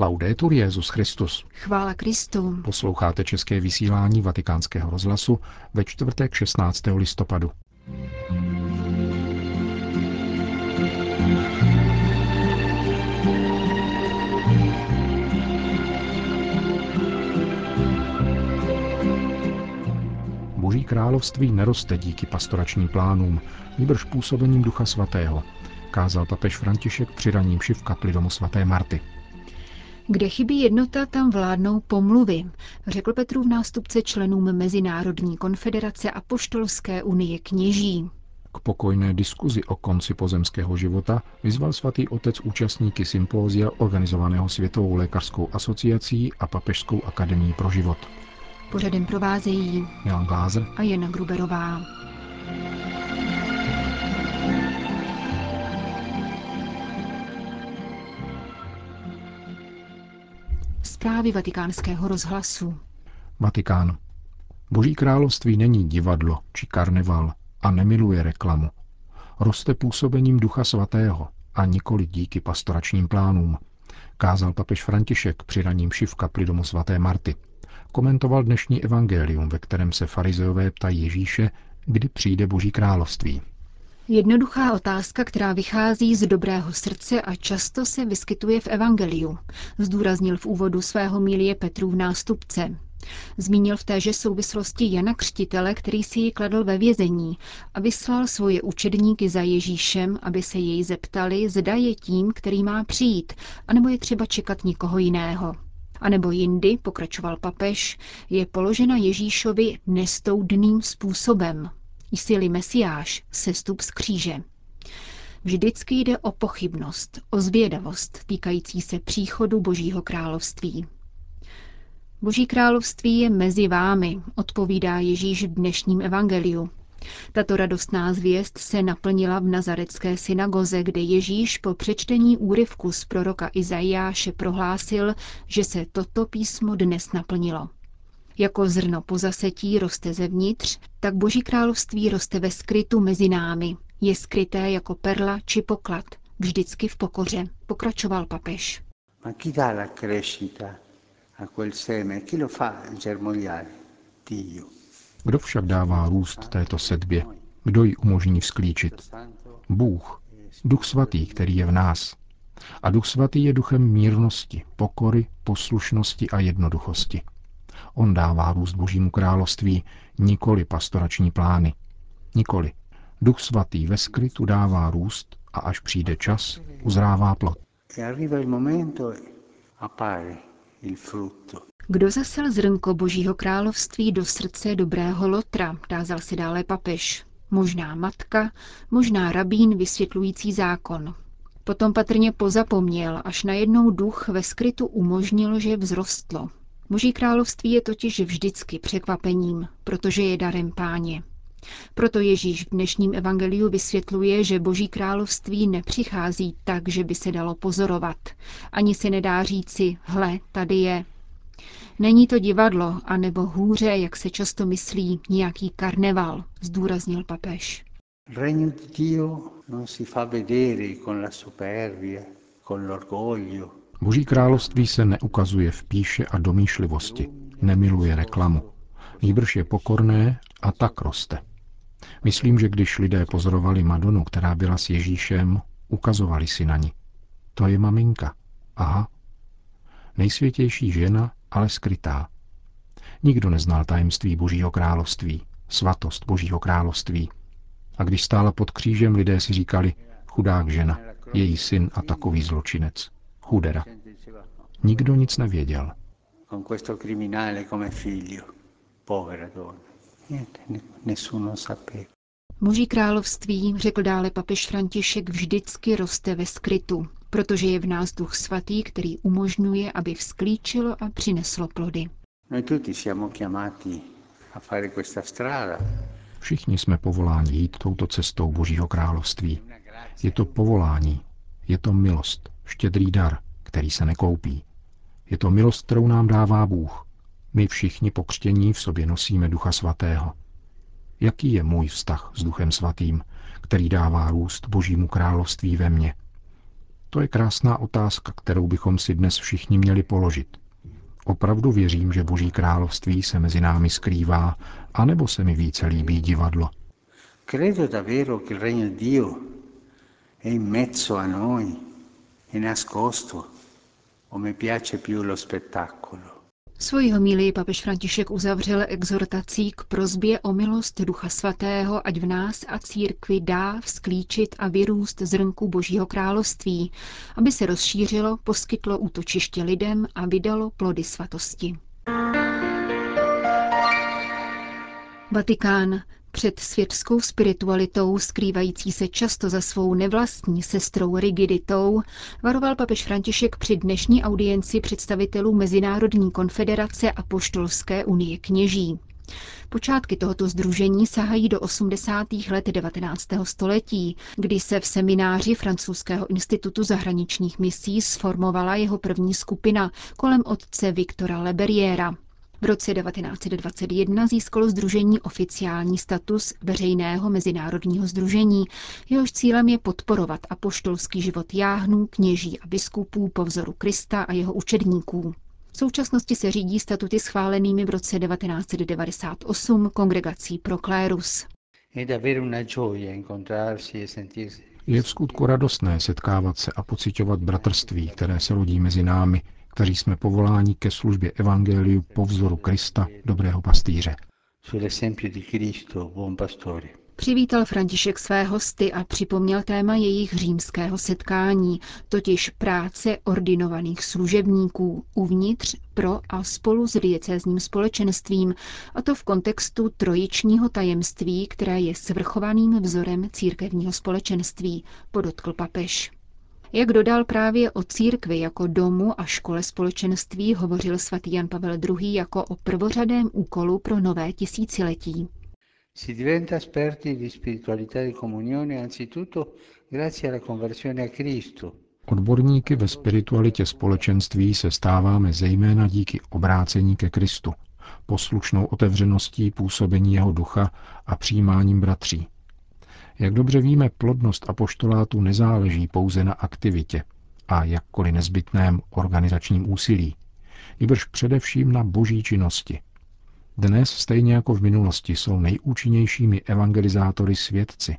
Laudetur Jezus Christus. Chvála Kristu. Posloucháte české vysílání Vatikánského rozhlasu ve čtvrtek 16. listopadu. Boží království neroste díky pastoračním plánům, níbrž působením Ducha Svatého, kázal papež František při raním v kapli domu svaté Marty. Kde chybí jednota, tam vládnou pomluvy, řekl Petrův nástupce členům Mezinárodní konfederace a Poštolské unie kněží. K pokojné diskuzi o konci pozemského života vyzval svatý otec účastníky sympózia organizovaného Světovou lékařskou asociací a Papežskou akademií pro život. Pořadem provázejí Milan Glázer a Jana Gruberová. Zprávy vatikánského rozhlasu. Vatikán. Boží království není divadlo či karneval a nemiluje reklamu. Roste působením Ducha Svatého a nikoli díky pastoračním plánům, kázal papež František při raním v kapli domu svaté Marty. Komentoval dnešní evangelium, ve kterém se farizeové ptají Ježíše, kdy přijde Boží království. Jednoduchá otázka, která vychází z dobrého srdce a často se vyskytuje v Evangeliu, zdůraznil v úvodu svého mílie Petrův nástupce. Zmínil v téže souvislosti Jana Křtitele, který si ji kladl ve vězení a vyslal svoje učedníky za Ježíšem, aby se jej zeptali, zda je tím, který má přijít, anebo je třeba čekat nikoho jiného. A nebo jindy, pokračoval papež, je položena Ježíšovi nestoudným způsobem. Jsi-li mesiáš, sestup z kříže. Vždycky jde o pochybnost, o zvědavost týkající se příchodu Božího království. Boží království je mezi vámi, odpovídá Ježíš v dnešním evangeliu. Tato radostná zvěst se naplnila v nazarecké synagoze, kde Ježíš po přečtení úryvku z proroka Izajáše prohlásil, že se toto písmo dnes naplnilo. Jako zrno po zasetí roste zevnitř, tak Boží království roste ve skrytu mezi námi. Je skryté jako perla či poklad, vždycky v pokoře, pokračoval papež. Ma chi dà la crescita a quel seme? Chi lo fa germogliare? Dio. Kdo však dává růst této sedbě? Kdo ji umožní vzklíčit? Bůh, Duch Svatý, který je v nás. A Duch Svatý je duchem mírnosti, pokory, poslušnosti a jednoduchosti. On dává růst Božímu království, nikoli pastorační plány. Nikoli. Duch Svatý ve skrytu dává růst a až přijde čas, uzrává plod. Kdo zasel zrnko Božího království do srdce dobrého lotra, tázal si dále papež. Možná matka, možná rabín vysvětlující zákon. Potom patrně pozapomněl, až najednou duch ve skrytu umožnil, že vzrostlo. Boží království je totiž vždycky překvapením, protože je darem páně. Proto Ježíš v dnešním evangeliu vysvětluje, že Boží království nepřichází tak, že by se dalo pozorovat. Ani se nedá říci, hle, tady je. Není to divadlo, anebo hůře, jak se často myslí, nějaký karneval, zdůraznil papež. Regno di Dio non si fa vedere con la superbia, con l'orgoglio, Boží království se neukazuje v píše a domýšlivosti, nemiluje reklamu. Nýbrž je pokorné a tak roste. Myslím, že když lidé pozorovali Madonu, která byla s Ježíšem, ukazovali si na ní. To je maminka. Aha. Nejsvětější žena, ale skrytá. Nikdo neznal tajemství Božího království, svatost Božího království. A když stála pod křížem, lidé si říkali, chudák žena, její syn a takový zločinec. Chudera. Nikdo nic nevěděl. Boží království, řekl dále papež František, vždycky roste ve skrytu, protože je v nás duch svatý, který umožňuje, aby vzklíčilo a přineslo plody. Všichni jsme povoláni jít touto cestou Božího království. Je to povolání, je to milost, štědrý dar, který se nekoupí. Je to milost, kterou nám dává Bůh. My všichni pokřtění v sobě nosíme Ducha Svatého. Jaký je můj vztah s Duchem Svatým, který dává růst Božímu království ve mně? To je krásná otázka, kterou bychom si dnes všichni měli položit. Opravdu věřím, že Boží království se mezi námi skrývá, anebo se mi více líbí divadlo. Credo davvero che il regno di Dio è in mezzo a noi, è nascosto, o mi piace più lo spettacolo. Svoji homílii papež František uzavřel exhortací k prozbě o milost Ducha Svatého, ať v nás a církvi dá vzklíčit a vyrůst zrnku Božího království, aby se rozšířilo, poskytlo útočiště lidem a vydalo plody svatosti. Vatikán. Před světskou spiritualitou, skrývající se často za svou nevlastní sestrou rigiditou, varoval papež František při dnešní audienci představitelů Mezinárodní konfederace a Poštolské unie kněží. Počátky tohoto združení sahají do 80. let 19. století, kdy se v semináři Francouzského institutu zahraničních misí sformovala jeho první skupina kolem otce Viktora Leberiera. V roce 1921 získalo združení oficiální status veřejného mezinárodního združení. Jehož cílem je podporovat apoštolský život jáhnů, kněží a biskupů po vzoru Krista a jeho učedníků. V současnosti se řídí statuty schválenými v roce 1998 kongregací pro klérus. E je v skutku radostné setkávat se a pocitovat bratrství, které se rodí mezi námi, kteří jsme povoláni ke službě Evangeliu po vzoru Krista, dobrého pastýře. Přivítal František své hosty a připomněl téma jejich římského setkání, totiž práce ordinovaných služebníků uvnitř, pro a spolu s diecézním společenstvím, a to v kontextu trojičního tajemství, které je svrchovaným vzorem církevního společenství, podotkl papež. Jak dodal právě o církvi jako domu a škole společenství, hovořil svatý Jan Pavel II. jako o prvořadém úkolu pro nové tisíciletí. Si diventa esperti di spiritualità di comunione anzitutto grazie alla conversione a Cristo. Odborníky ve spiritualitě společenství se stáváme zejména díky obrácení ke Kristu, poslušnou otevřeností působení jeho ducha a přijímáním bratří, jak dobře víme, plodnost apoštolátu nezáleží pouze na aktivitě a jakkoliv nezbytném organizačním úsilí, nebož především na boží činnosti. Dnes, stejně jako v minulosti, jsou nejúčinnějšími evangelizátory svědci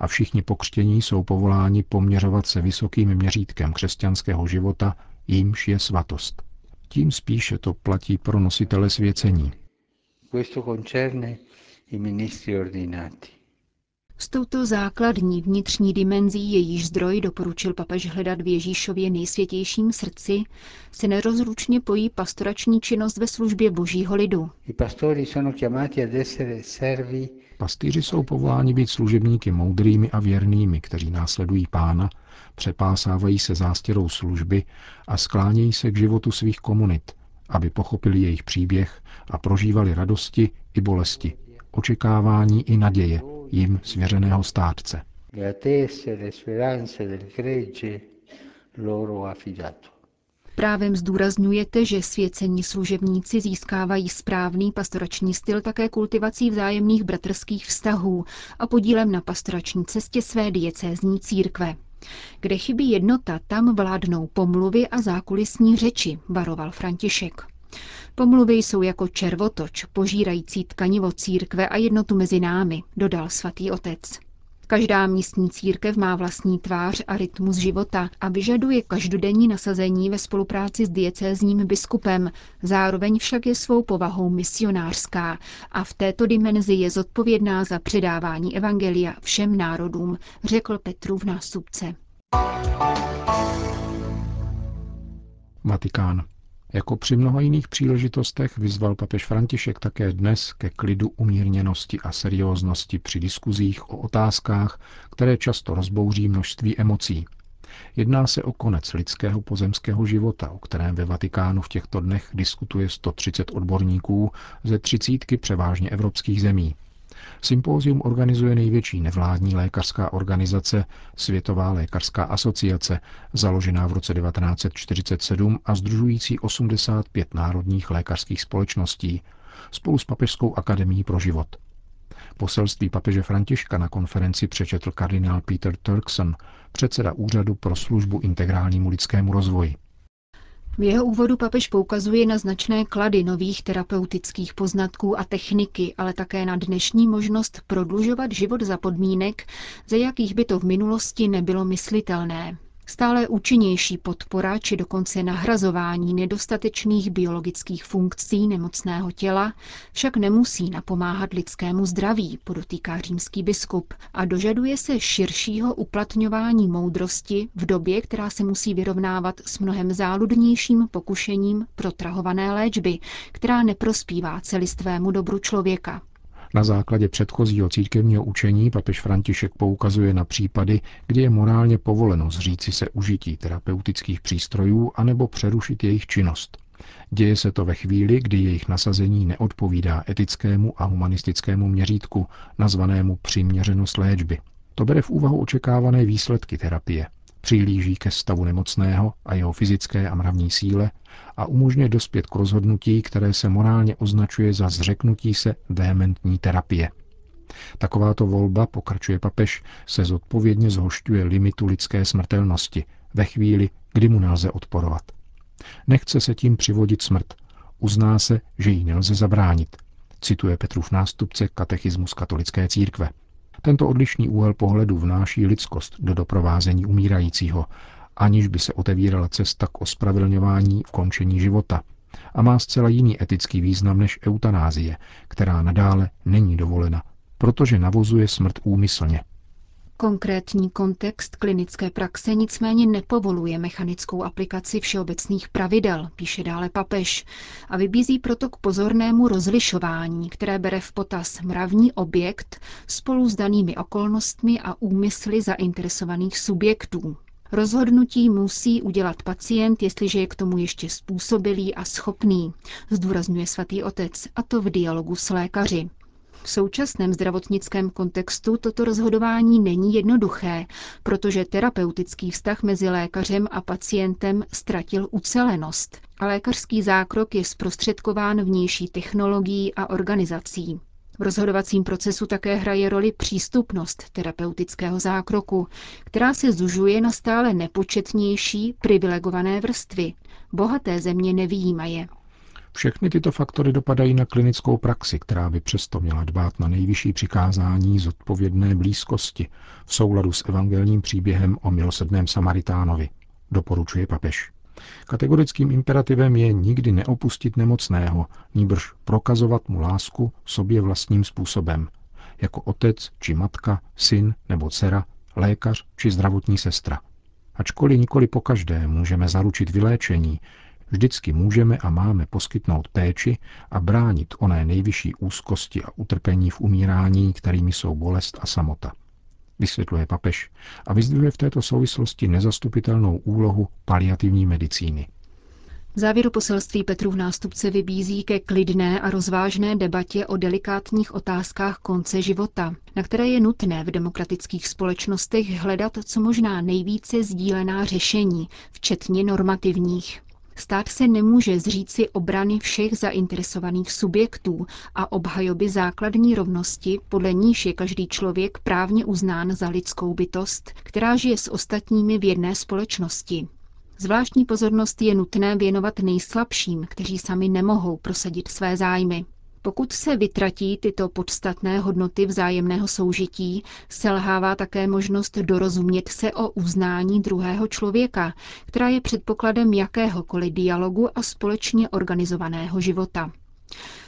a všichni pokřtění jsou povoláni poměřovat se vysokým měřítkem křesťanského života, jímž je svatost. Tím spíše to platí pro nositele svěcení. Questo concerne i ministri ordinati. S touto základní vnitřní dimenzí, jejíž zdroj doporučil papež hledat v Ježíšově nejsvětějším srdci, se nerozručně pojí pastorační činnost ve službě božího lidu. Pastýři jsou povoláni být služebníky moudrými a věrnými, kteří následují pána, přepásávají se zástěrou služby a sklánějí se k životu svých komunit, aby pochopili jejich příběh a prožívali radosti i bolesti, očekávání i naděje, jim svěřeného státce. Právem zdůrazňujete, že svěcení služebníci získávají správný pastorační styl také kultivací vzájemných bratrských vztahů a podílem na pastorační cestě své diecézní církve. Kde chybí jednota, tam vládnou pomluvy a zákulisní řeči, varoval František. Pomluvy jsou jako červotoč, požírající tkanivo církve a jednotu mezi námi, dodal svatý otec. Každá místní církev má vlastní tvář a rytmus života a vyžaduje každodenní nasazení ve spolupráci s diecézním biskupem, zároveň však je svou povahou misionářská a v této dimenzi je zodpovědná za předávání evangelia všem národům, řekl Petru v nástupce. Vatikán. Jako při mnoha jiných příležitostech vyzval papež František také dnes ke klidu umírněnosti a serióznosti při diskuzích o otázkách, které často rozbouří množství emocí. Jedná se o konec lidského pozemského života, o kterém ve Vatikánu v těchto dnech diskutuje 130 odborníků ze třicítky převážně evropských zemí. Sympózium organizuje největší nevládní lékařská organizace Světová lékařská asociace, založená v roce 1947 a združující 85 národních lékařských společností, spolu s Papežskou akademií pro život. Poselství papeže Františka na konferenci přečetl kardinál Peter Turkson, předseda Úřadu pro službu integrálnímu lidskému rozvoji. V jeho úvodu papež poukazuje na značné klady nových terapeutických poznatků a techniky, ale také na dnešní možnost prodlužovat život za podmínek, za jakých by to v minulosti nebylo myslitelné. Stále účinnější podpora či dokonce nahrazování nedostatečných biologických funkcí nemocného těla však nemusí napomáhat lidskému zdraví, podotýká římský biskup, a dožaduje se širšího uplatňování moudrosti v době, která se musí vyrovnávat s mnohem záludnějším pokušením protrahované léčby, která neprospívá celistvému dobru člověka. Na základě předchozího církevního učení papež František poukazuje na případy, kdy je morálně povoleno zříci se užití terapeutických přístrojů anebo přerušit jejich činnost. Děje se to ve chvíli, kdy jejich nasazení neodpovídá etickému a humanistickému měřítku, nazvanému přiměřenost léčby. To bere v úvahu očekávané výsledky terapie, přihlíží ke stavu nemocného a jeho fyzické a mravní síle a umožňuje dospět k rozhodnutí, které se morálně označuje za zřeknutí se vehementní terapie. Takováto volba, pokračuje papež, se zodpovědně zhošťuje limitu lidské smrtelnosti ve chvíli, kdy mu nelze odporovat. Nechce se tím přivodit smrt, uzná se, že jí nelze zabránit, cituje Petrův nástupce katechismus katolické církve. Tento odlišný úhel pohledu vnáší lidskost do doprovázení umírajícího, aniž by se otevírala cesta k ospravedlňování v končení života a má zcela jiný etický význam než eutanázie, která nadále není dovolena, protože navozuje smrt úmyslně. Konkrétní kontext klinické praxe nicméně nepovoluje mechanickou aplikaci všeobecných pravidel, píše dále papež, a vybízí proto k pozornému rozlišování, které bere v potaz mravní objekt spolu s danými okolnostmi a úmysly zainteresovaných subjektů. Rozhodnutí musí udělat pacient, jestliže je k tomu ještě způsobilý a schopný, zdůrazňuje svatý otec, a to v dialogu s lékaři. V současném zdravotnickém kontextu toto rozhodování není jednoduché, protože terapeutický vztah mezi lékařem a pacientem ztratil ucelenost a lékařský zákrok je zprostředkován vnější technologií a organizací. V rozhodovacím procesu také hraje roli přístupnost terapeutického zákroku, která se zužuje na stále nepočetnější privilegované vrstvy. Bohaté země nevýjímaje. Všechny tyto faktory dopadají na klinickou praxi, která by přesto měla dbát na nejvyšší přikázání zodpovědné blízkosti v souladu s evangelním příběhem o milosedném Samaritánovi, doporučuje papež. Kategorickým imperativem je nikdy neopustit nemocného, níbrž prokazovat mu lásku sobě vlastním způsobem, jako otec či matka, syn nebo dcera, lékař či zdravotní sestra. Ačkoliv nikoli po každé můžeme zaručit vyléčení, vždycky můžeme a máme poskytnout péči a bránit oné nejvyšší úzkosti a utrpení v umírání, kterými jsou bolest a samota. Vysvětluje papež a vyzdvihuje v této souvislosti nezastupitelnou úlohu paliativní medicíny. V závěru poselství Petru v nástupce vybízí ke klidné a rozvážné debatě o delikátních otázkách konce života, na které je nutné v demokratických společnostech hledat co možná nejvíce sdílená řešení, včetně normativních. Stát se nemůže zříci obrany všech zainteresovaných subjektů a obhajoby základní rovnosti, podle níž je každý člověk právně uznán za lidskou bytost, která žije s ostatními v jedné společnosti. Zvláštní pozornost je nutné věnovat nejslabším, kteří sami nemohou prosadit své zájmy. Pokud se vytratí tyto podstatné hodnoty vzájemného soužití, selhává také možnost dorozumět se o uznání druhého člověka, která je předpokladem jakéhokoliv dialogu a společně organizovaného života.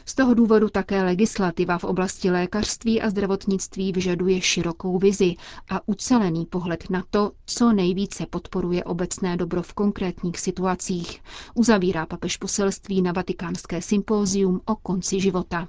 Z toho důvodu také legislativa v oblasti lékařství a zdravotnictví vyžaduje širokou vizi a ucelený pohled na to, co nejvíce podporuje obecné dobro v konkrétních situacích, uzavírá papež poselství na vatikánské sympózium o konci života.